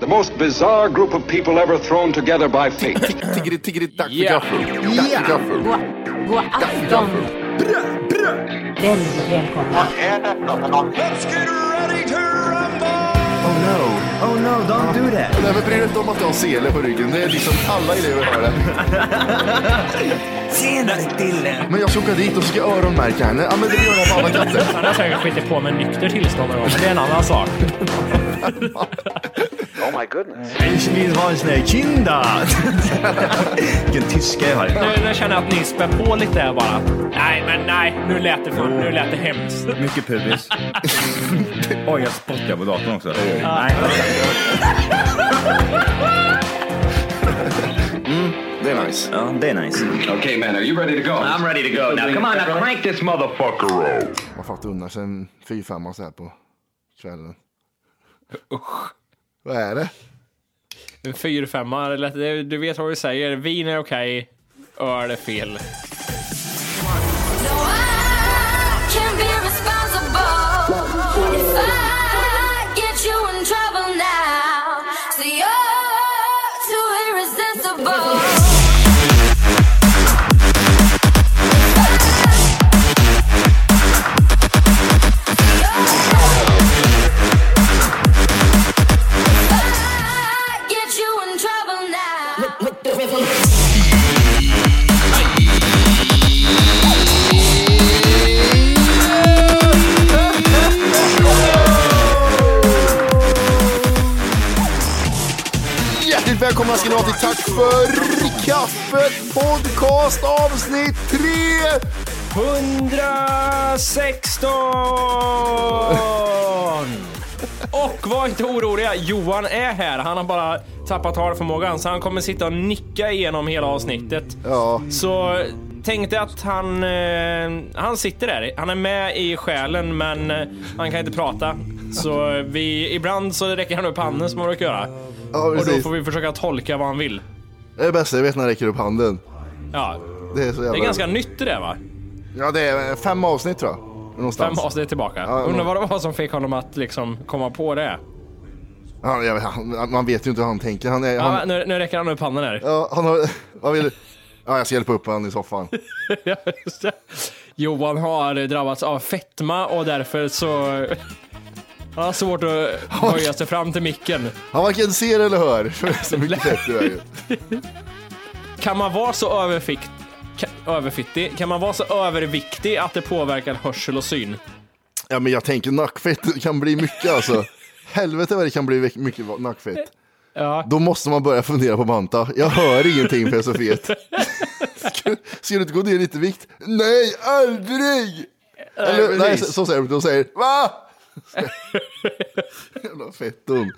The most bizarre group of people ever thrown together by fate. Tiggeri, tiggeri, dack för gaffel. Dack för gaffel. God afton! Väldigt välkomna. Oh no, oh no, don't do that. Nej men bry dig inte om att du har sele på ryggen. Det är liksom alla elever har det. Tjenare Dille! Men jag ska åka dit och ska öronmärka henne. Ja men det gör jag på alla katter. Han har säkert skitit på med nykter tillstånd någon gång, men det är en annan sak. Ich vill ha en sån här kinda. Vilken tyska jag har. Nu, nu känner jag att ni spär på lite här bara. Nej, men nej, nu lät det, för, nu lät det hemskt. Mycket pubis. Oj, jag spottar på datorn också. Nej. Det är nice. Det är nice. okay, man, are you ready to go? I'm ready to go now. Come on, now crank this motherfucker up. Man får inte unna sig en fy femma så här på kvällen. Usch. Vad är det? En fyrfemma, du vet vad vi säger. Vin är okej, öl är fel. Vara till Tack för kaffet podcast avsnitt 3! 116! Och var inte oroliga, Johan är här. Han har bara tappat talförmågan så han kommer sitta och nicka igenom hela avsnittet. Ja, Så tänk dig att han, eh, han sitter där. Han är med i själen men eh, han kan inte prata. Så vi, ibland så räcker han upp handen som man brukar göra. ja Och då precis. får vi försöka tolka vad han vill. Det är det bästa jag vet när jag räcker upp handen. Ja, Det är så jävla... det är ganska nytt det där va? Ja, det är fem avsnitt tror jag. Någonstans. Fem avsnitt tillbaka. Ja, Undrar vad det var som fick honom att liksom komma på det. Ja, jag vet, han, man vet ju inte hur han tänker. Han, är, Ja, han, nu, nu räcker han upp handen här. ja, han har... Vad vill du? Ja, jag ska hjälpa upp honom i soffan. Johan har drabbats av fetma och därför så... Han har svårt att böja sig fram till micken. Han varken ser eller hör. Är så mycket fett i vägen. Kan man vara så överfikt, överfittig? Kan man vara så överviktig att det påverkar hörsel och syn? Ja, men jag tänker nackfett kan bli mycket alltså. Helvete vad det kan bli mycket nackfett. Ja. Då måste man börja fundera på banta. Jag hör ingenting för jag är så fet. Ska, ska du inte gå ner lite vikt? Nej, aldrig! Eller, nej, så, så säger de. De säger va? Jävla fetton.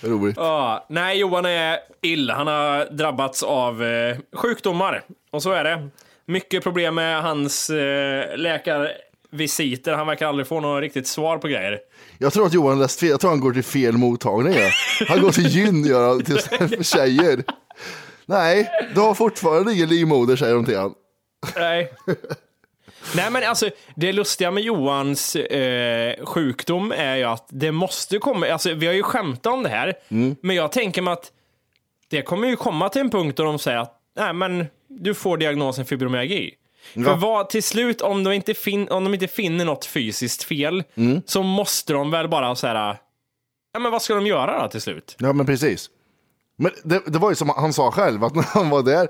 Roligt. Ja, nej, Johan är ill. Han har drabbats av eh, sjukdomar. Och så är det. Mycket problem med hans eh, läkarvisiter. Han verkar aldrig få något riktigt svar på grejer. Jag tror att Johan läst fel. Jag tror han går till fel mottagning. Ja. Han går till gyn gör han, till för tjejer. Nej, du har fortfarande ingen livmoder säger de till honom. Nej. Nej men alltså, det lustiga med Johans eh, sjukdom är ju att det måste komma, alltså vi har ju skämtat om det här, men jag tänker mig att det kommer ju komma till en punkt då de säger att nej men du får diagnosen fibromyalgi. För vad, till slut, om de, inte fin, om de inte finner något fysiskt fel, Mm. så måste de väl bara så här. Ja, men vad ska de göra då till slut? Ja, men precis. Men det, det var ju som han sa själv, att när han var där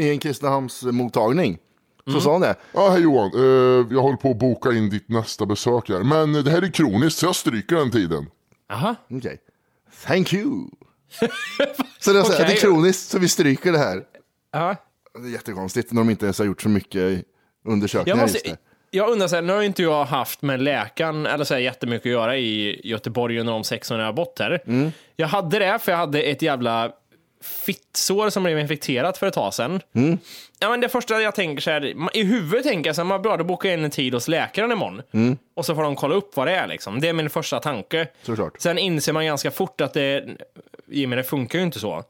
i en Kristinehamnsmottagning, så sa han det. Ja, hej Johan. Eh, jag håller på att boka in ditt nästa besök här. Men det här är kroniskt så jag stryker den tiden. Aha. Okej. Thank you. så det, är så här, Okej. det är kroniskt, så vi stryker det här. Ja. Det är jättekonstigt när de inte ens har gjort så mycket Jag, undersökningar just måste, det. jag undrar, så här, nu har ju inte jag haft med läkaren eller så här, jättemycket att göra i Göteborg under de sex år jag har bott här. Mm. Jag hade det för jag hade ett jävla fittsår som blev infekterat för ett tag sedan. Mm. Ja, men det första jag tänker så här, i huvudet tänker jag så här, man bra, då bokar jag in en tid hos läkaren imorgon. Mm. Och så får de kolla upp vad det är liksom. Det är min första tanke. Såklart. Sen inser man ganska fort att det, Jimmy, det funkar ju inte så.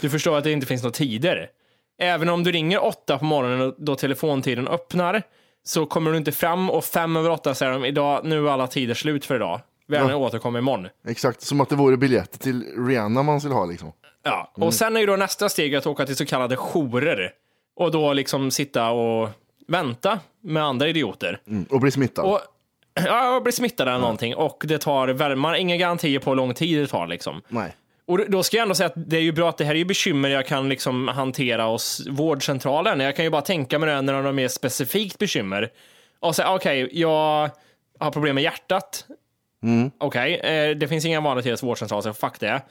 Du förstår att det inte finns några tider. Även om du ringer åtta på morgonen då telefontiden öppnar, så kommer du inte fram och fem över åtta säger de idag, nu är alla tider slut för idag. Vi Ja. återkommer imorgon. Exakt, som att det vore biljetter till Rihanna man skulle ha liksom. Ja, och sen är ju då nästa steg att åka till så kallade jourer. Och då liksom sitta och vänta med andra idioter. Mm. Och bli smittad. Och ja, och bli smittad eller någonting. Och det tar, man har inga garantier på hur lång tid det tar liksom. Nej. Och då ska jag ändå säga att det är ju bra att det här är ju bekymmer jag kan liksom hantera hos vårdcentralen. Jag kan ju bara tänka mig det när de har mer specifikt bekymmer. Och säga, okej, jag har problem med hjärtat. Okej, eh, det finns inga vanliga till hos vårdcentral, så fuck det.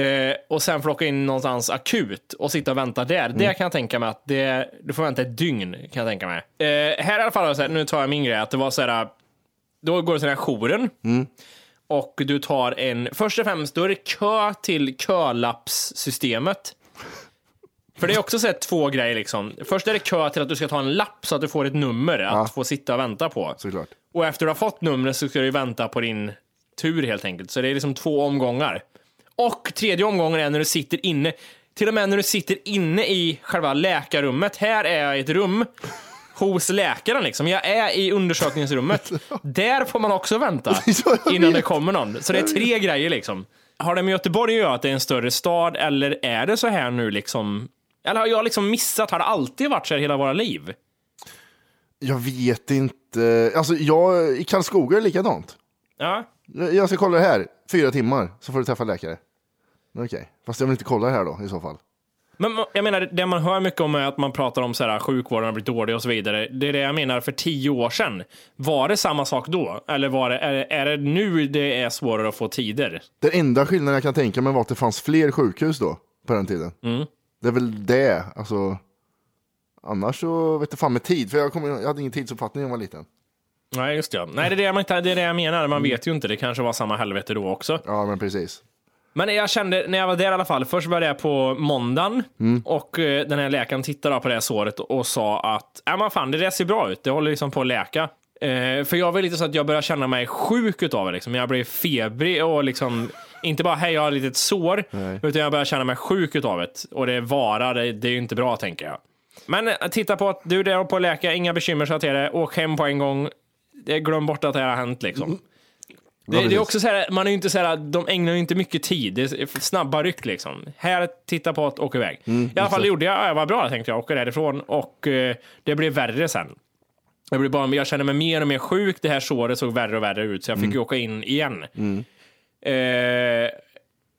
Eh, och sen åka in någonstans akut och sitta och vänta där. Det kan jag tänka mig att det, du får vänta ett dygn, kan jag tänka mig. Eh, här i alla fall, jag sett- nu tar jag min grej, att det var så här, då går du till den här jouren. Och du tar en, först och främst, då är det kö till kölappssystemet. För det är också så här två grejer liksom. Först är det kö till att du ska ta en lapp så att du får ett nummer att få sitta och vänta på. Såklart. Och efter du har fått numret så ska du vänta på din tur helt enkelt. Så det är liksom två omgångar. Och tredje omgången är när du sitter inne. Till och med när du sitter inne i själva läkarrummet. Här är jag i ett rum hos läkaren liksom. Jag är i undersökningsrummet. Där får man också vänta Ja, jag innan vet. det kommer någon. Så det är tre grejer liksom. Har det med Göteborg att göra att det är en större stad eller är det så här nu liksom? Eller har jag liksom missat? Har det alltid varit så här hela våra liv? Jag vet inte. Alltså jag, i Karlskoga är det likadant. Ja. Jag ska kolla det här, fyra timmar, så får du träffa läkare. Okej, fast jag vill inte kolla det här då i så fall. Men jag menar, det man hör mycket om är att man pratar om så här, sjukvården har blivit dålig och så vidare. Det är det jag menar för tio år sedan. Var det samma sak då? Eller var det, är, är det nu det är svårare att få tider? Den enda skillnaden jag kan tänka mig var att det fanns fler sjukhus då, på den tiden. Det är väl det, alltså. Annars så vet jag fan med tid, för jag, kommer, jag hade ingen tidsuppfattning när jag var liten. Nej, just det. Nej, det är det, man inte, det är det jag menar. Man vet ju inte. Det kanske var samma helvete då också. Ja, men precis. Men jag kände, när jag var där i alla fall, först var det på måndagen och eh, den här läkaren tittade på det här såret och sa att, ja men fan det där ser bra ut, det håller liksom på att läka. Eh, för jag var lite så att jag började känna mig sjuk utav det liksom. Jag blev febrig och liksom, inte bara hej jag har ett litet sår, utan jag började känna mig sjuk utav det. Och det varar, det, det är ju inte bra tänker jag. Men eh, titta på att du är där på att läka, inga bekymmer så att det, åk hem på en gång. Det- Glöm bort att det här har hänt liksom. Det, det är också så här, man är ju inte så här, de ägnar ju inte mycket tid. Det är snabba ryck liksom. Här, titta på att åka iväg. I alla fall det gjorde jag, ja, vad bra tänkte jag, åka därifrån och eh, det blev värre sen. Jag, blev bara, jag kände mig mer och mer sjuk, det här såret såg värre och värre ut så jag fick ju åka in igen. Eh,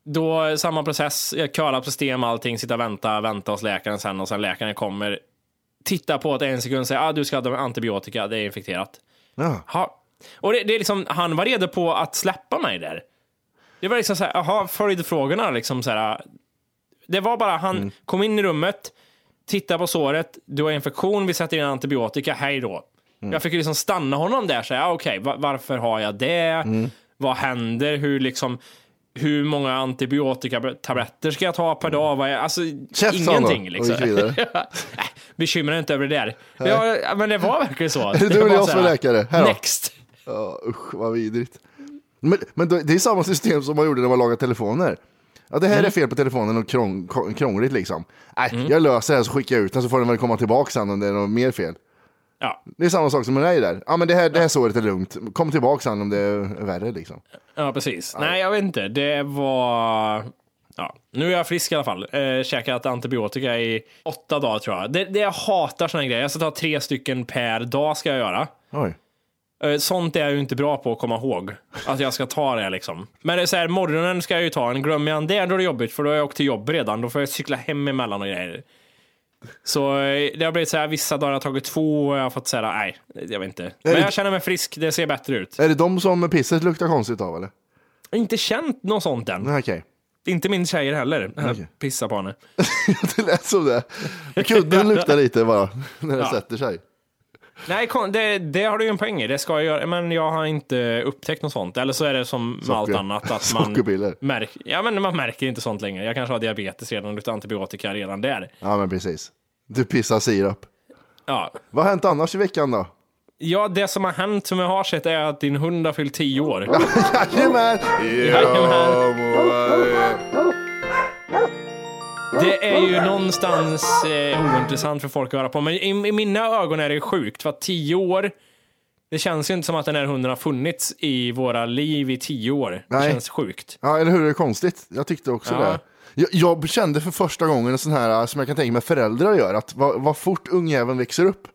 då samma process, kölappsystem, allting, sitta och vänta, vänta hos läkaren sen och sen läkaren kommer, titta på det en sekund och säger ah, du ska ha antibiotika, det är infekterat. Ja. Ha. Och det, det är liksom, han var redo på att släppa mig där. Det var liksom så här, jaha, följdfrågorna liksom så här. Det var bara, han kom in i rummet, tittade på såret, du har infektion, vi sätter in antibiotika, hej då. Jag fick liksom stanna honom där, här, ah, okej, va- varför har jag det? Vad händer? Hur liksom, hur många antibiotikatabletter ska jag ta per dag? Vad är, alltså, Käft, sa han då, ingenting liksom. Äh, Bekymra dig inte över det där. Ja, men det var verkligen så. Du eller jag som är läkare? Här. Next. Ja, usch vad vidrigt. Men, men det är samma system som man gjorde när man lagade telefoner. Ja, det här är fel på telefonen och krång, krång- krångligt liksom. Nej, jag löser det här så skickar jag ut den så får den väl komma tillbaka sen om det är något mer fel. Ja, Det är samma sak som med dig där. Ja, men det här, det här såret är lugnt. Kom tillbaka sen om det är värre liksom. ja precis. Nej, jag vet inte. Det var... Ja, nu är jag frisk i alla fall. Eh, käkat antibiotika i åtta dagar tror jag. Det, det jag hatar såna här grejer. Jag ska ta tre stycken per dag ska jag göra. Oj. Eh, Sånt är jag ju inte bra på att komma ihåg. Att jag ska ta det liksom. Men det är så här, morgonen ska jag ju ta en. Glömmer jag en det, då är det jobbigt för då har jag åkt till jobb redan. Då får jag cykla hem emellan och grejer. Så eh, det har blivit så här, vissa dagar har jag tagit två och jag har fått säga nej, jag vet inte. Men det- jag känner mig frisk, det ser bättre ut. Är det de som pisset luktar konstigt av eller? Jag har inte känt något sånt än. Nej, okej. Inte min tjejer heller. Okej. Pissar på henne. det lät som det. Kudden luktar lite bara när det Ja. sätter sig. Nej, det, det har du ju en poäng i. Det ska jag göra, men jag har inte upptäckt något sånt. Eller så är det som med allt annat. Att man, Sockerpiller. märk, ja, men man märker inte sånt längre. Jag kanske har diabetes redan och luktar antibiotika redan där. Ja, men precis. Du pissar sirap. Ja. Vad har hänt annars i veckan då? ja, det som har hänt som jag har sett är att din hund har fyllt tio år. Jajamän! Det är ju någonstans eh, ointressant för folk att höra på, men i, i mina ögon är det sjukt för att tio år, det känns ju inte som att den här hunden har funnits i våra liv i tio år. Det Nej. känns sjukt. Ja, eller hur? Det är konstigt. Jag tyckte också Ja. det. Jag, jag kände för första gången en sån här som jag kan tänka mig föräldrar gör, att vad, vad fort ungjäveln växer upp.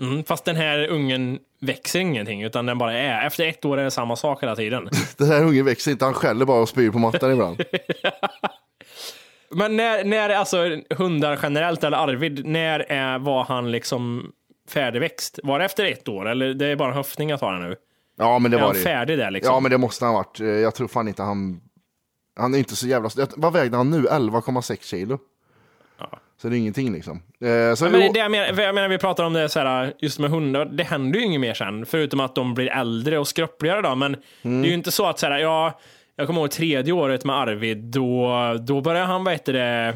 Mm, fast den här ungen växer ingenting, utan den bara är. Efter ett år är det samma sak hela tiden. Den här ungen växer inte, han skäller bara och spyr på mattan ibland. Men när, när alltså hundar generellt, eller Arvid, när är, var han liksom färdigväxt? Var det efter ett år, eller det är bara en höftning att ha nu? Ja, men det är var han det. färdig där liksom? Ja, men det måste han ha varit. Eh, Jag tror fan inte han... Han är inte så jävla... jag- Vad vägde han nu? 11,6 kilo. Så det är ingenting liksom. Eh, Så, Ja, men det jag, menar, jag menar, vi pratar om det så här, just med hundar, det händer ju inget mer sen, förutom att de blir äldre och skröpligare då, men Mm. det är ju inte så att så här, ja, jag kommer ihåg tredje året med Arvid, då, då började han, vad heter det,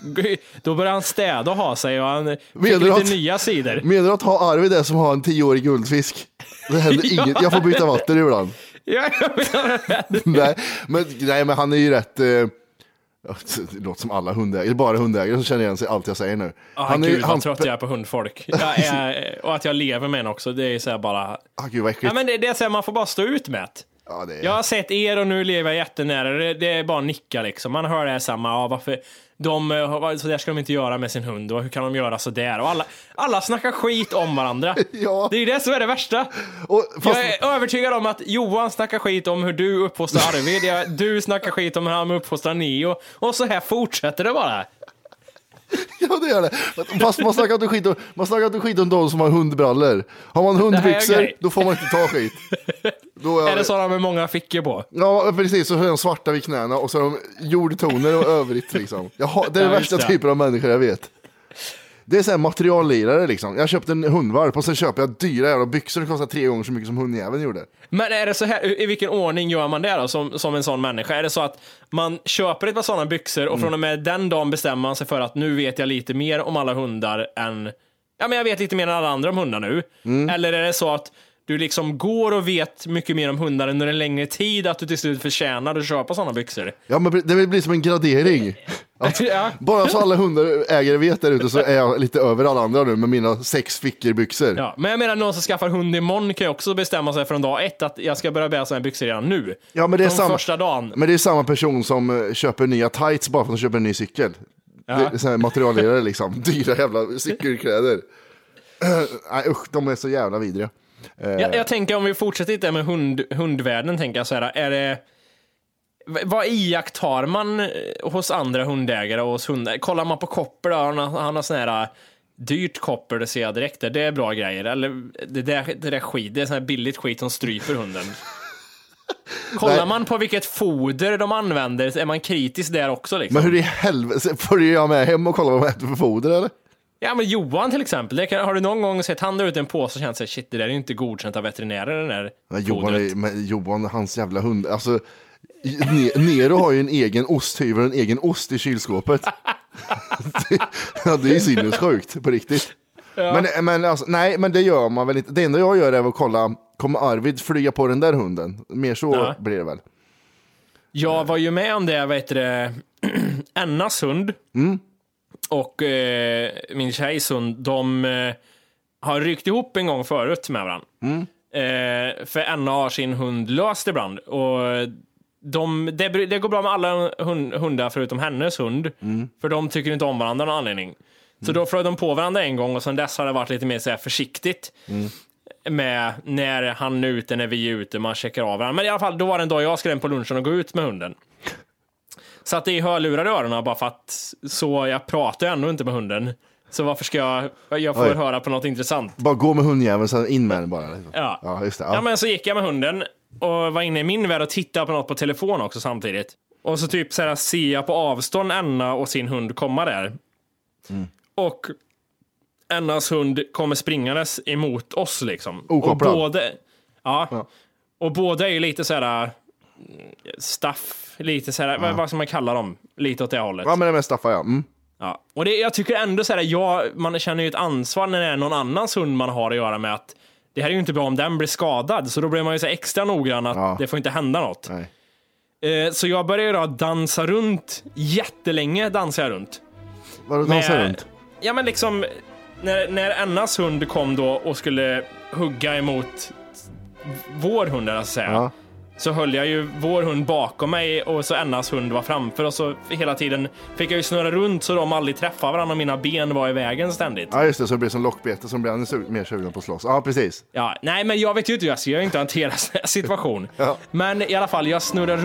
då började han städa och ha sig och han fick Menar lite att- nya sidor. Menar du att ha Arvid är som att ha en tioårig guldfisk? Det händer Ja. inget. Jag får byta vatten ibland. Ja, jag menar det. nej, men, nej, men han är ju rätt... Eh, det låter som alla hundägare, bara hundägare som känner igen sig allt jag säger nu. Ah, han är, gud vad han, trött jag är på hundfolk. Jag är, och att jag lever med en också, det är så här bara... Ah, gud vad Ja, äckligt. men det, det är så här, man får bara stå ut med det. Ja, det är... Jag har sett er och nu lever jag jättenära. Det, det är bara nicka liksom. Man hör det här samma. Ja, varför? De, eh, så där ska de inte göra med sin hund. Och hur kan de göra så där? Och alla, alla snackar skit om varandra. Ja. Det är det som är det värsta. Och, fast, Jag är övertygad om att Johan snackar skit om hur du uppfostrar Arvid. Du snackar skit om hur han uppfostrar Neo. Och så här fortsätter det bara. Ja, det är det. Fast man snackar inte skit om, man snackar inte skit om de som har hundbrallor. Har man hundbyxor, då får man inte ta skit. Då Är det sådana med många fickor på? Ja, precis. Så är de svarta vid knäna och så är de jordtoner och övrigt liksom. Jag har, det är den Ja, värsta det. typen av människor jag vet. Det är så här materiallirare liksom. Jag köpte en hundvalp och sen köper jag dyra jävla byxor. Det kostar tre gånger så mycket som hundjäveln gjorde. Men är det så här, i vilken ordning gör man det då, som, som en sån människa? Är det så att man köper ett par sådana byxor och från och med den dagen bestämmer man sig för att nu vet jag lite mer om alla hundar än, ja men jag vet lite mer än alla andra om hundar nu. Eller är det så att du liksom går och vet mycket mer om hundar under en längre tid, att du till slut förtjänar att köpa sådana byxor? Ja, men det blir som en gradering. Ja. bara så alla hundägare vet där ute så är jag lite över alla andra nu med mina sex fickor byxor. Ja, men jag menar någon som skaffar hund imorgon kan ju också bestämma sig från dag ett att jag ska börja bära här byxor redan nu. Ja, men det är samma- första dagen. Men det är samma person som eh, köper nya tights bara för att de köper en ny cykel. Det är sån här materiallirare liksom. Dyra jävla cykelkläder. Nej usch, de är så jävla vidriga. Eh, Jag, jag tänker om vi fortsätter lite med hund, hundvärlden, tänker jag så här, är det... Vad iakttar man eh, hos andra hundägare och hos hundar? Kollar man på Copper då, han har, han har sån här eh, dyrt Copper, det ser jag direkt, det är bra grejer. Eller det där, det där skit, det är sån här billigt skit som stryper hunden. Kollar Nej. man på vilket foder de använder, är man kritisk där också liksom? Men hur i helvete, följer jag med hem och kollar vad de äter för foder eller? Ja men Johan till exempel, kan, har du någon gång sett han dra ut en påse och känt sig shit det där är ju inte godkänt av veterinärer den där Men Johan, fodret." är, men Johan, hans jävla hund, alltså Ne- Nero har ju en egen osthyvel och en egen ost i kylskåpet. det, ja, det är sinnessjukt på riktigt. Men, men alltså, nej, men det gör man väl inte. Det enda jag gör är att kolla, kommer Arvid flyga på den där hunden? Mer så Ja. blir det väl. Jag var ju med om det, vad heter det, Ennas hund och eh, min tjejs de eh, har ryckt ihop en gång förut med varandra. Eh, för Enna har sin hund löst ibland och de, det, det går bra med alla hund, hundar förutom hennes hund. För de tycker inte om varandra av någon anledning. Så då flög de på varandra en gång och sen dess har det varit lite mer så här försiktigt. Med när han är ute, när vi är ute, man checkar av varandra. Men i alla fall, då var det en dag jag skulle hem på lunchen och gå ut med hunden. Satte i hörlurar i öronen bara för att så jag pratar ju ändå inte med hunden. Så varför ska jag, jag får Oj. höra på något intressant. Bara gå med hundjäveln, sen in med den bara. liksom. Ja. Ja, just det. Ja. Ja. men så gick jag med hunden och var inne i min värld och tittade på något på telefon också samtidigt. Och så typ så här ser jag på avstånd Anna och sin hund komma där. Mm. Och Annas hund kommer springandes emot oss liksom. Okopplad. Och både, ja, Ja. och båda är ju lite så här staff, lite så här, vad, vad ska man kalla dem? Lite åt det hållet. ja, men det är med Staffa ja. Mm. Ja. Och det, jag tycker ändå så här, jag, man känner ju ett ansvar när det är någon annans hund man har att göra med att det här är ju inte bra om den blir skadad, så då blir man ju så extra noggrann att Ja. det får inte hända något. Eh, så jag började då dansa runt, jättelänge dansade jag runt. Vadå dansa Med- runt? Ja men liksom, när, när Annas hund kom då och skulle hugga emot vår hund, eller så att säga. Ja. Så höll jag ju vår hund bakom mig och så Annas hund var framför och så hela tiden fick jag ju snurra runt så de aldrig träffade varandra och mina ben var i vägen ständigt. Ja, just det. Så det blir som lockbete, som blir ännu mer sugen på att slåss. Ja, precis. Ja, nej men jag vet ju inte hur jag ska, jag har inte hanterat sån här situation. Ja. Men i alla fall, jag snurrar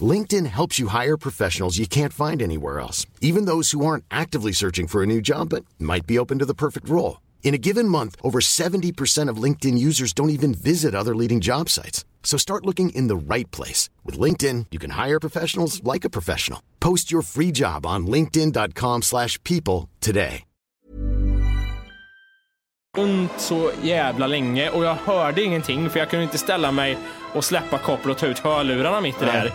LinkedIn helps you hire professionals you can't find anywhere else, even those who aren't actively searching for a new job but might be open to the perfect role. In a given month, over 70% of LinkedIn users don't even visit other leading job sites. So start looking in the right place. With LinkedIn, you can hire professionals like a professional. Post your free job on linkedin.com/people slash people today. runt så jävla länge och jag hörde ingenting för jag kunde inte ställa mig och släppa koppel och ta ut hörlurarna mitt i det här.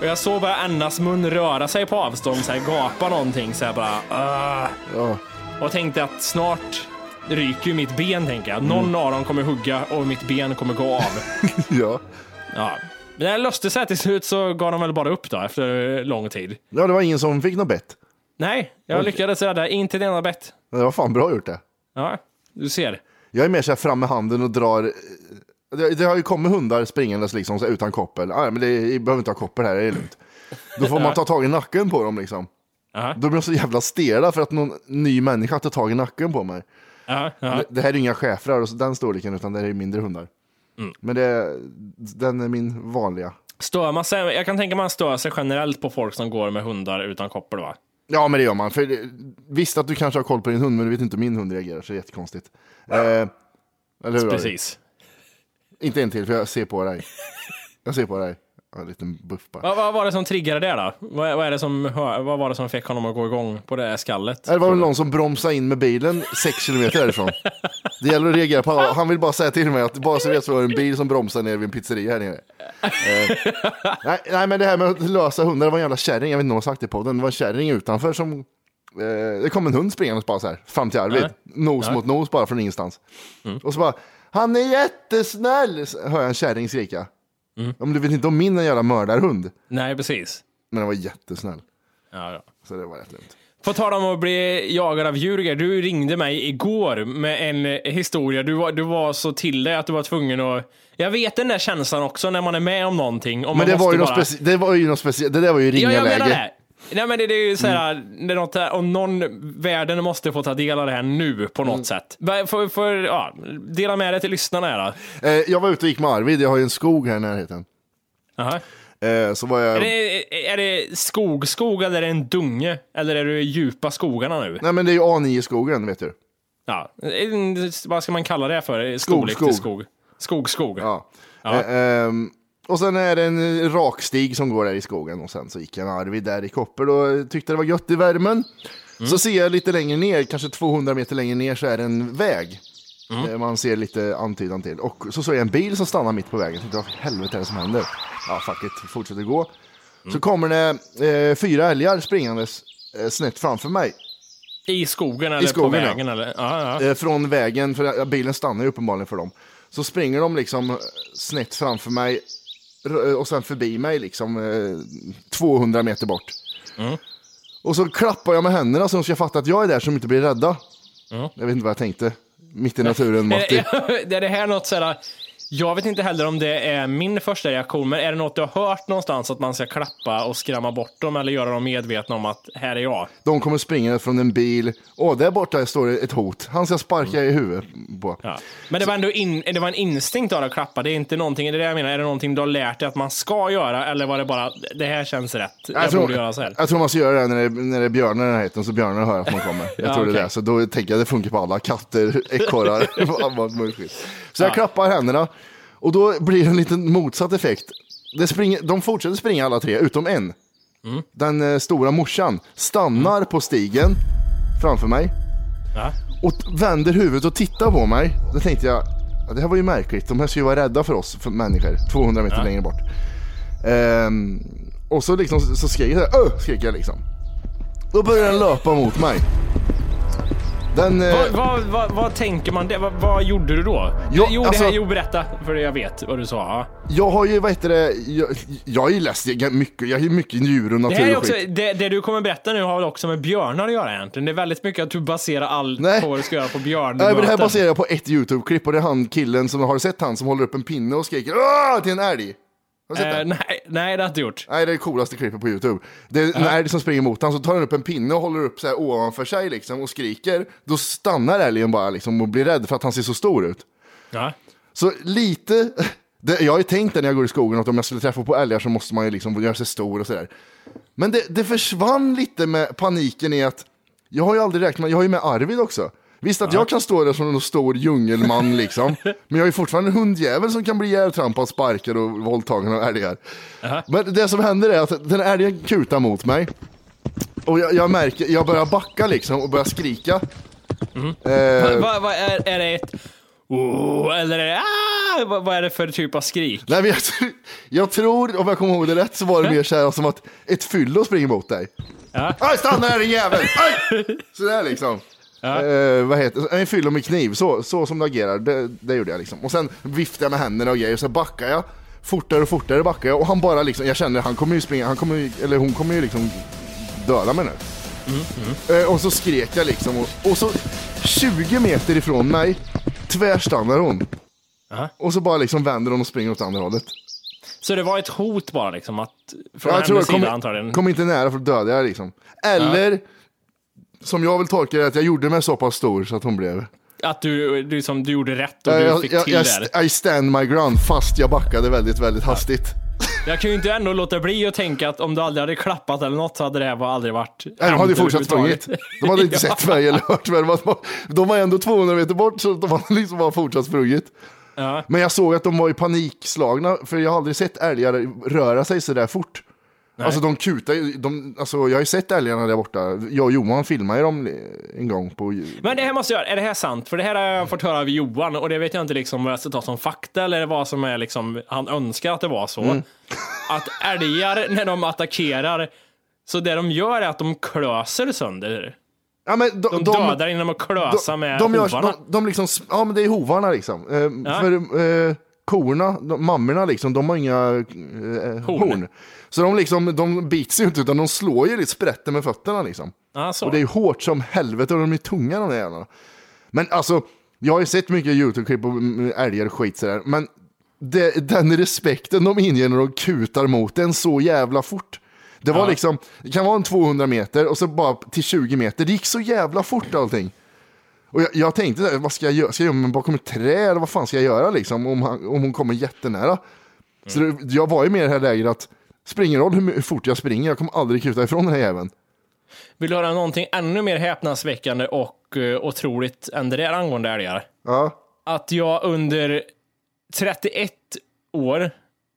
Och jag såg bara Annas mun röra sig på avstånd, så här, gapa någonting så här bara. "Åh." Ja. Och tänkte att snart ryker ju mitt ben, tänker jag. Någon av dem kommer hugga och mitt ben kommer gå av. ja. ja. Men det löste sig till slut så gav de väl bara upp då efter lång tid. Ja, det var ingen som fick något bett. Nej, jag Okej. lyckades rädda inte ett enda bett. Det var fan bra gjort det. Ja, du ser. Jag är mer så här fram med handen och drar. Det, det har ju kommit hundar springandes liksom så här utan koppel. Ah, men det, jag behöver inte ha koppel här, det är lugnt. Då får man ta tag i nacken på dem liksom. Då blir de så jävla stela för att någon ny människa tar tag i nacken på mig. Ja, ja. Det, det här är inga schäfrar och så- den storleken utan det är mindre hundar. Mm. Men det, den är min vanliga. Stör man sig, jag kan tänka mig att man stör sig generellt på folk som går med hundar utan koppel va? Ja, men det gör man. För det- visst att du kanske har koll på din hund, men du vet inte hur min hund reagerar, så det är jättekonstigt. Eh, eller hur? Precis. Inte en till, för jag ser på dig. Jag ser på dig. Ja, En liten buff bara. Vad, vad var det som triggade det då? Vad, vad, är det som, vad var det som fick honom att gå igång på det här skallet? Det var väl någon som bromsade in med bilen sex kilometer därifrån. Det gäller att reagera på alla. Han vill bara säga till mig att bara så vet så var det en bil som bromsade ner vid en pizzeria här nere. Eh, nej, nej, men det här med att lösa hundar, det var en jävla kärring, jag vet inte om jag sagt det på den. Det var en kärring utanför som, eh, det kom en hund springandes bara så här, fram till Arvid. Ja. Nos Ja. mot nos bara från ingenstans. Och så bara, han är jättesnäll, hör jag en kärring skrika. Men du vet inte om min jävla mördarhund. Nej, precis. Men den var jättesnäll. Ja, ja. Så det var rätt lugnt. På tal om att bli jagad av djur, du ringde mig igår med en eh, historia. Du var, du var så till dig att du var tvungen att... Jag vet den där känslan också när man är med om någonting. Men det var, ju måste något speci- det var ju något speciellt, det där var ju Ja, jag menar det. Nej, men det, det är ju såhär, Mm. det är något om någon, världen måste få ta del av det här nu på något Mm. sätt. För, för, ja, dela med dig till lyssnarna här då. Eh, jag var ute och gick med Arvid, jag har ju en skog här i närheten. Aha. Eh, så var Är jag... det, är det skog, skog eller är det en dunge? Eller är det djupa skogarna nu? Nej men det är ju A9-skogen vet du. Ja, en- vad ska man kalla det för? Skog, Storlek till skog. skog. Skog, skog. Ja. Ja. Eh, ehm, Och sen är det en rakstig som går där i skogen och sen så gick jag med Arvid där i Koppel och tyckte det var gött i värmen. Så ser jag lite längre ner, kanske 200 meter längre ner så är det en väg. Eh, Man ser lite antydan till. Och så såg jag en bil som stannar mitt på vägen. Jag tänkte, vad helvete är det som händer? Ja, fuck it, fortsätter gå. Så kommer det eh, fyra älgar springandes eh, snett framför mig. I skogen eller skogen, på ja. vägen? Eller? Ja, ja. Eh, från vägen, för eh, bilen stannar ju uppenbarligen för dem. Så springer de liksom eh, snett framför mig eh, och sen förbi mig liksom eh, 200 meter bort. Mm. Och så klappar jag med händerna så de ska fatta att jag är där de inte blir rädda. Jag vet inte vad jag tänkte. Mitt i naturen, Matti. Är det här något sådär, jag vet inte heller om det är min första reaktion, men är det något du har hört någonstans att man ska klappa och skrämma bort dem eller göra dem medvetna om att här är jag? De kommer springa från en bil. Åh, där borta står det ett hot. Han ska sparka i huvudet på. Ja. Men det var ändå in, det var en instinkt av att klappa, det är inte någonting, det är det jag menar, är det någonting du har lärt dig att man ska göra eller var det bara, det här känns rätt, jag, Jag tror, borde göra så här? jag tror man ska göra det när det, när det är björnar i närheten, så björnar hör att man kommer. Jag Ja, tror det är. Så då tänker jag det funkar på alla katter, ekorrar, allt möjligt. Så jag klappar händerna och då blir det en liten motsatt effekt. Det springer, de fortsätter springa alla tre, utom en. Mm. Den eh, stora morsan stannar på stigen framför mig Ja. och vänder huvudet och tittar på mig. Då tänkte jag, ja, det här var ju märkligt. De här ska ju vara rädda för oss för människor, 200 meter längre bort. Ehm, och så liksom så skrek jag, "Öh!" skrek jag liksom. Då började den löpa mot mig. Den, eh, Vad, vad, vad, vad tänker man, det? Vad, gjorde du då? Ja, jo, alltså- det här, jo, berätta, för jag vet vad du sa. Ja. jag har ju, vad heter det, jag, jag har ju läst mycket, jag har ju mycket djur och Det, natur här är och också, skit. det, det du kommer berätta nu har väl också med björnar att göra egentligen. Det är väldigt mycket att du baserar allt Nej. på vad du ska göra på björn. Nej, men det här baserar jag på ett YouTube-klipp och det är han killen som har sett han som håller upp en pinne och skriker Åh! till en älg. Har du sett det? Eh, nej, nej, det har jag inte gjort. Nej, det är det coolaste klippet på YouTube. Det är en älg som springer mot honom, så tar han upp en pinne och håller upp så här ovanför sig liksom och skriker. Då stannar älgen bara liksom och blir rädd för att han ser så stor ut. Ja. Så lite, det, jag har ju tänkt det när jag går i skogen att om jag skulle träffa på älgar så måste man ju liksom göra sig stor och sådär. Men det, det försvann lite med paniken i att jag har ju aldrig räknat jag har ju med Arvid också. Visst att jag kan stå där som en stor djungelman liksom, men jag är fortfarande en hundjävel som kan bli ihjältrampad, sparkad och våldtagen av älgar. Men det som händer är att den älgen kutar mot mig. Och jag, jag märker, jag börjar backa liksom och börjar skrika. Eh, Vad vad är, är det ett oh, eller är det ah, vad, vad är det för typ av skrik? Nej, men jag, jag tror, om jag kommer ihåg det rätt, så var det mer så här som att ett fyllo springer mot dig. Ja. Aj, stanna här din jävel! Aj! Sådär liksom. Eh, vad heter? En fyllo med kniv, så, så som du agerar, det, det gjorde jag liksom. Och sen viftade jag med händerna och grejer, och så backar jag. Fortare och fortare backar jag och han bara liksom, jag känner han kommer ju springa, han kommer ju, eller hon kommer ju liksom döda mig nu. Eh, och så skrek jag liksom och, och så 20 meter ifrån mig tvärstannar hon. Aha. Och så bara liksom vänder hon och springer åt andra hållet. Så det var ett hot bara liksom att från jag hennes tror jag sida kom, antagligen. kom inte nära för att döda jag liksom. Eller, som jag vill tolka det, att jag gjorde mig så pass stor så att hon blev... Att du, du, som, du gjorde rätt och du jag, fick jag, till jag, det. I stand my ground, fast jag backade väldigt, väldigt hastigt. Jag kan ju inte ändå låta bli att tänka att om du aldrig hade klappat eller något så hade det här aldrig varit Nej, de hade ju fortsatt sprungit. De hade inte sett mig eller hört mig. De var ändå 200 meter bort, så de hade liksom bara fortsatt sprungit. Ja. Men jag såg att de var i panikslagna, för jag har aldrig sett älgar röra sig så där fort. Alltså de kutar ju, de, alltså jag har ju sett älgarna där borta. Jag och Johan filmade ju dem en gång på... Men det här måste jag, är det här sant? För det här har jag fått höra av Johan och det vet jag inte liksom vad jag ska ta som fakta eller vad som är liksom, han önskar att det var så. Mm. Att älgar, när de attackerar, så det de gör är att de klöser sönder. Ja, men de, De, dödar genom att klösa med de, gör, hovarna. de, de liksom, ja men det är hovarna liksom. Eh, Ja. För eh, korna, de, mammorna liksom, de har inga eh, horn. Så de liksom, de bits ju inte utan de slår ju lite sprätter med fötterna liksom. Ja, så. Och det är hårt som helvete och de är tunga de där jävlarna. Men alltså, jag har ju sett mycket YouTube-klipp på mm, älgar och skit sådär. Men det, den respekten de inger när de kutar mot den så jävla fort. Det var Ja. liksom, det kan vara en 200 meter och så bara till 20 meter. Det gick så jävla fort allting. Och jag, jag tänkte, vad ska jag göra? Ska jag gömma mig bakom ett träd? Vad fan ska jag göra liksom? Om, han, om hon kommer jättenära. Så det, jag var ju mer i det här läget att, springer roll hur, hur fort jag springer, jag kommer aldrig kuta ifrån den här jäveln. Vill du höra någonting ännu mer häpnadsväckande och uh, otroligt än det där angående älgar? Ja. Att jag under 31 år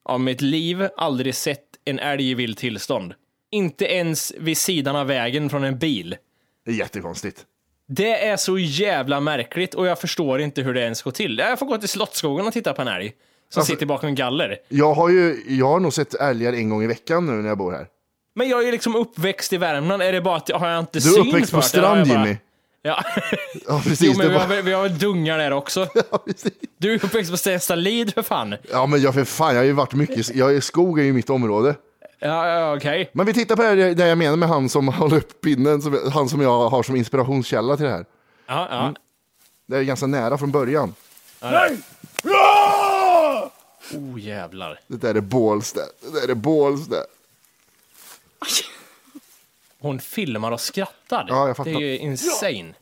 av mitt liv aldrig sett en älg i vilt tillstånd. Inte ens vid sidan av vägen från en bil. Det är jättekonstigt. Det är så jävla märkligt och jag förstår inte hur det ens går till. Jag får gå till Slottsskogen och titta på en älg som Alltså- sitter bakom galler. Jag har ju, jag har nog sett älgar en gång i veckan nu när jag bor här. Men jag är ju liksom uppväxt i Värmland. Är det bara att har jag inte Du är syn uppväxt för på det? Eller har jag strand bara- Jimmy. Ja. Ja precis. jo, det men vi har, väl- vi har väl dungar där också. Ja, precis. Du är uppväxt på Stenstallid för fan. Ja men jag för fan, jag har ju varit mycket, jag är, skog är ju mitt område. Ja, ja okej. Men vi tittar på det här, det jag menar med han som håller upp pinnen, som, han som jag har som inspirationskälla till det här. Ja, ja. Det är ganska nära från början. Oh jävlar. Det där är Bålsta, det där är Bålsta. Hon filmar och skrattar. Ja, jag fattar. Det är ju insane.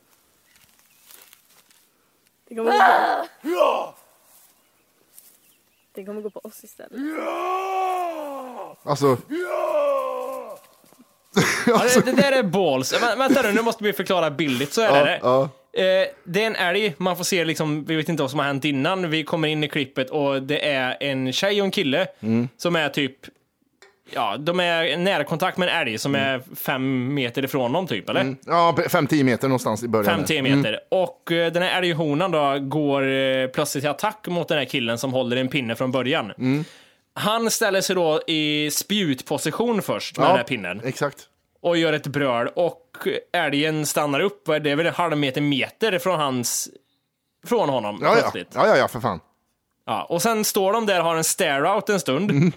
Det kommer gå på... Det kommer gå på oss istället. Alltså, Ja, det, det där är balls. Vä- vänta nu, nu måste vi förklara billigt. Så är det. ja. Eh, det är en älg, man får se liksom, vi vet inte vad som har hänt innan. Vi kommer in i klippet och det är en tjej och en kille Mm. som är typ, ja, de är i närkontakt med en älg som är fem meter ifrån dem typ, eller? ja 5-10 meter någonstans i början. 5-10 meter. Och eh, den här älghonan då går eh, plötsligt till attack mot den här killen som håller en pinne från början. Han ställer sig då i spjutposition först med Ja, den här pinnen Exakt. och gör ett bröl och älgen stannar upp. Det är väl en halv meter meter från hans från honom Ja, ja. ja, ja, ja, för fan. Ja, och sen står de där och har en stare-out en stund. Mm.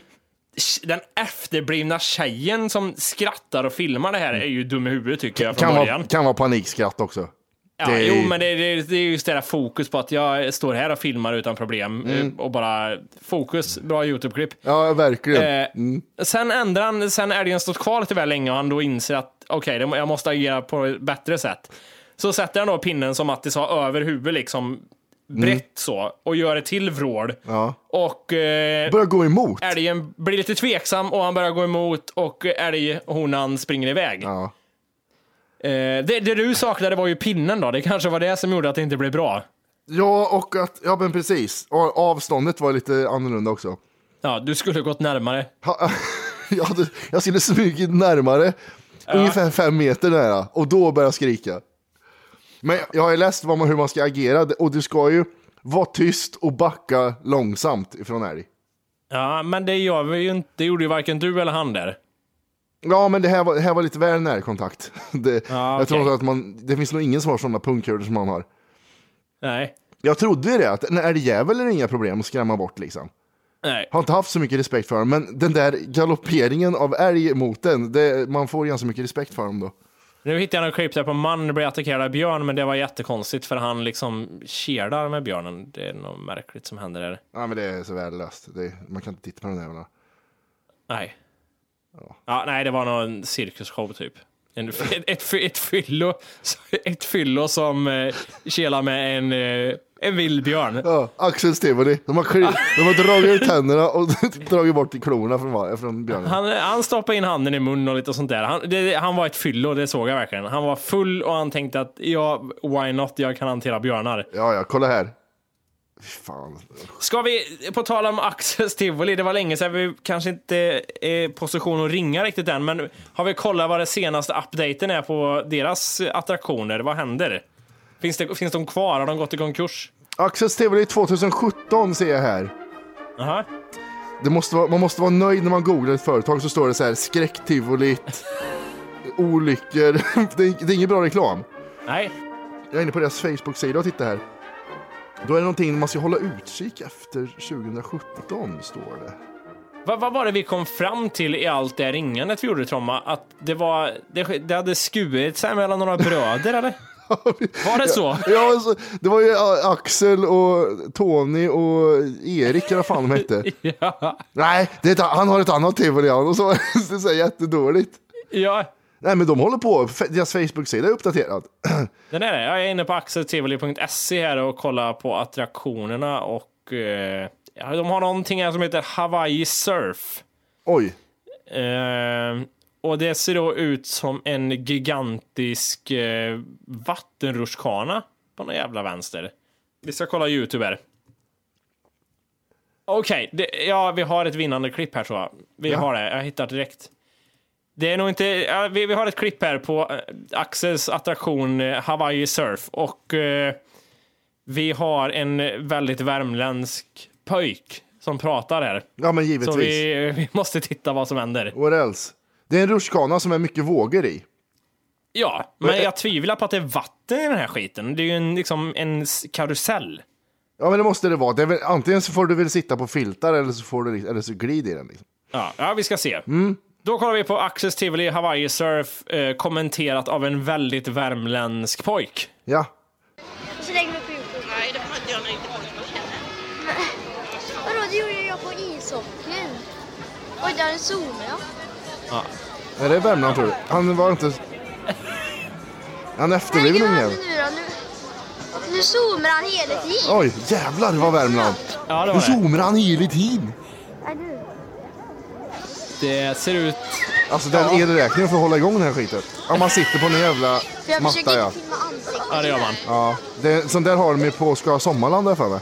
Den efterblivna tjejen som skrattar och filmar det här är ju dum i huvudet tycker jag från Kan början. vara, kan vara panikskratt också. Ja, Det är- Jo, men det, det, det är just det där fokus på att jag står här och filmar utan problem Mm. eh, och bara fokus, bra YouTube-klipp. Ja, verkligen. Eh, Sen ändrar han, sen älgen stått kvar lite väl länge och han då inser att okej, det- jag måste agera på ett bättre sätt. Så sätter han då pinnen som Mattis sa över huvudet liksom brett så och gör ett till vrål. Ja. Och eh, Börjar gå emot. älgen blir lite tveksam och han börjar gå emot och älghonan springer iväg. Ja. Eh, det, det du saknade var ju pinnen då, det kanske var det som gjorde att det inte blev bra. ja, och att, ja men precis. Och avståndet var lite annorlunda också. Ja, du skulle gått närmare. Jag, hade, jag skulle smugit närmare, ungefär fem meter nära, och då började jag skrika. Men jag- har ju läst man, hur man ska agera, och du ska ju vara tyst och backa långsamt ifrån älg. Ja, men det gör vi ju inte. Det gjorde ju varken du eller han där. Ja, men det här var, det här var lite väl närkontakt. Det, Ja, Jag tror att man, det finns nog ingen som har sådana pungkulor som man har. Nej. Jag trodde ju det, att en älgjävel är det inga problem att skrämma bort liksom. Nej. Har inte haft så mycket respekt för dem, men den där galopperingen av älg mot den, det, man får ganska mycket respekt för dem då. Nu hittade jag en klipp där på man blir attackerad av björn, men det var jättekonstigt för han liksom kedar med björnen. Det är något märkligt som händer där. Ja, men det är så värdelöst. Det, man kan inte titta på de jävlarna. Nej. Ja, nej, det var någon cirkusshow typ. En, ett, ett, ett, fyllo, ett fyllo som eh, kelar med en, eh, en vildbjörn. Ja, Axels tivoli. De har, kli- de har dragit ut tänderna och dragit bort klorna från, var- från björnen. Han, han stoppade in handen i munnen och lite sånt där. Han, det, han var ett fyllo, det såg jag verkligen. Han var full och han tänkte att ja, why not, jag kan hantera björnar. Ja, ja, kolla här. Fy Fan. Ska vi, på tal om Axels tivoli, det var länge sedan vi kanske inte är i position att ringa riktigt än, men har vi kollat vad det senaste updaten är på deras attraktioner? Vad händer? Finns, det, finns de kvar? Har de gått i konkurs? Axels tivoli 2017 ser jag här. Aha. Det måste vara, man måste vara nöjd när man googlar ett företag så står det så här skräcktivolit, olyckor. Det är, det är ingen bra reklam. Nej. Jag är inne på deras Facebook-sida och tittar här. Då är det någonting man ska hålla utkik efter 2017 står det. Vad, vad var det vi kom fram till i allt det ringandet vi gjorde, Tromma? Att det var, det, det hade skurit sig mellan några bröder, eller? Var det så? Ja, alltså, det var ju Axel och Tony och Erik eller vad fan de hette. Ja. Nej, det han har ett annat tivoli han och så det är så jättedåligt. ja. Nej men de håller på, deras Facebook-sida är uppdaterad. Den är det. Jag är inne på axeltivoli.se här och kollar på attraktionerna och eh, de har någonting här som heter Hawaii Surf. Oj, Eh, och det ser då ut som en gigantisk eh, vattenrutschkana på någon jävla vänster. Vi ska kolla Youtube här. Okej, det- ja, vi har ett vinnande klipp här tror jag. Vi har det, jag hittar direkt. Det är nog inte, ja, vi, vi har ett klipp här på eh, Axels attraktion eh, Hawaii Surf och eh, vi har en väldigt värmländsk pöjk som pratar här. Ja, men givetvis. Så vi, vi måste titta vad som händer. What else? Det är en rutschkana som är mycket vågor i. Ja, men jag tvivlar på att det är vatten i den här skiten. Det är ju en, liksom en karusell. Ja, men det måste det vara. Det väl, antingen så får du väl sitta på filtar eller så, får du, eller så glider i den. Liksom. Ja, ja vi ska se. Då kollar vi på Axels Tivoli Hawaii Surf eh, kommenterat av en väldigt värmländsk pojk. Ja. Så lägg mig på Youtube. Nej, det göra när inte känner. Vadå, det gjorde jag på ishockeyn. Oj, där zoomar jag. Är det Värmland tror du? Han var inte... Han är efterbliven ungen. nu? Nu, nu zoomar han hela tiden. Oj, jävlar det var Värmland. Ja, det Nu var det. zoomar han hela tiden. Det ser ut... Alltså den elräkningen för att hålla igång den här skiten. Om man sitter på en jävla jag matta ja. filma ansiktet. Ja, det gör man. Ja, det, sånt där har de ju på Skara Sommarland där för mig.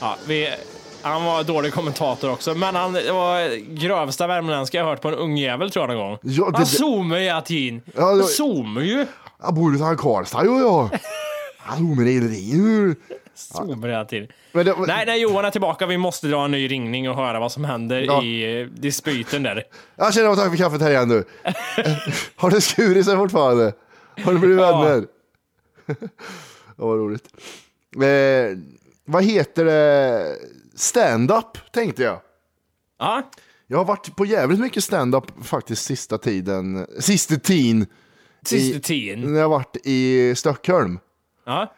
Ja, vi, han var dålig kommentator också, men han var grövsta värmländska jag hört på en ung jävel tror jag någon gång. Ja, det- han zoomar hela tiden. Ja, Han zoomar ju. Jag bor i Karlstad jo jag. Han zoomer hela tiden. Zoomar hela tiden. Nej, när Johan är tillbaka, vi måste dra en ny ringning och höra vad som händer Ja. i eh, dispyten där. Jag känner tack för kaffet här igen nu. har det skurit sig fortfarande? Har du blivit Ja. vänner? ja, vad roligt. Eh, vad heter det? Stand-up tänkte jag. Ja, Jag har varit på jävligt mycket stand-up faktiskt sista tiden. Sista tiden. sista tiden. När jag varit i Stockholm. Ja.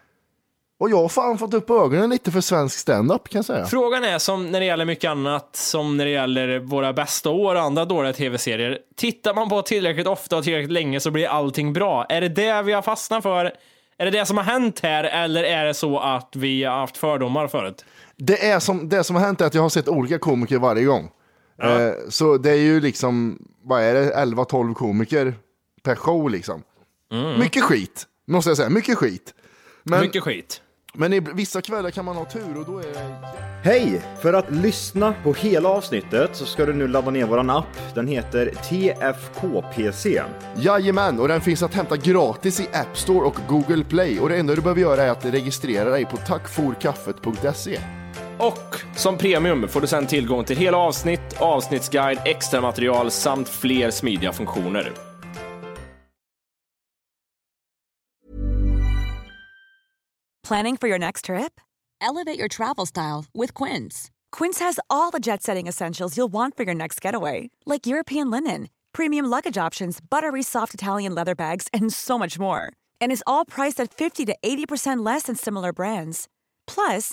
Och jag har fan fått upp ögonen lite för svensk stand-up kan jag säga. Frågan är som när det gäller mycket annat, som när det gäller våra bästa år och andra dåliga tv-serier. Tittar man på tillräckligt ofta och tillräckligt länge så blir allting bra. Är det det vi har fastnat för? Är det det som har hänt här eller är det så att vi har haft fördomar förut? Det, är som, det som har hänt är att jag har sett olika komiker varje gång. Eh, så det är ju liksom, vad är det, 11-12 komiker per show liksom. Mycket skit, måste jag säga. Mycket skit. Men, Mycket skit. men i vissa kvällar kan man ha tur och då är. Hej! För att lyssna på hela avsnittet så ska du nu ladda ner våran app. Den heter TFKPC. Jajamän, och den finns att hämta gratis i App Store och Google Play. Och det enda du behöver göra är att registrera dig på tackforkaffet.se. Och som premium får du sedan tillgång till hela avsnitt, avsnittsguide, extra material samt fler smidiga funktioner. Planning for your next trip? Elevate your travel style with Quince. Quince has all the jet setting essentials you'll want for your next getaway, like European linen, premium luggage options, buttery soft Italian leather bags, and so much more. And is all priced at 50 to 80% less than similar brands. Plus,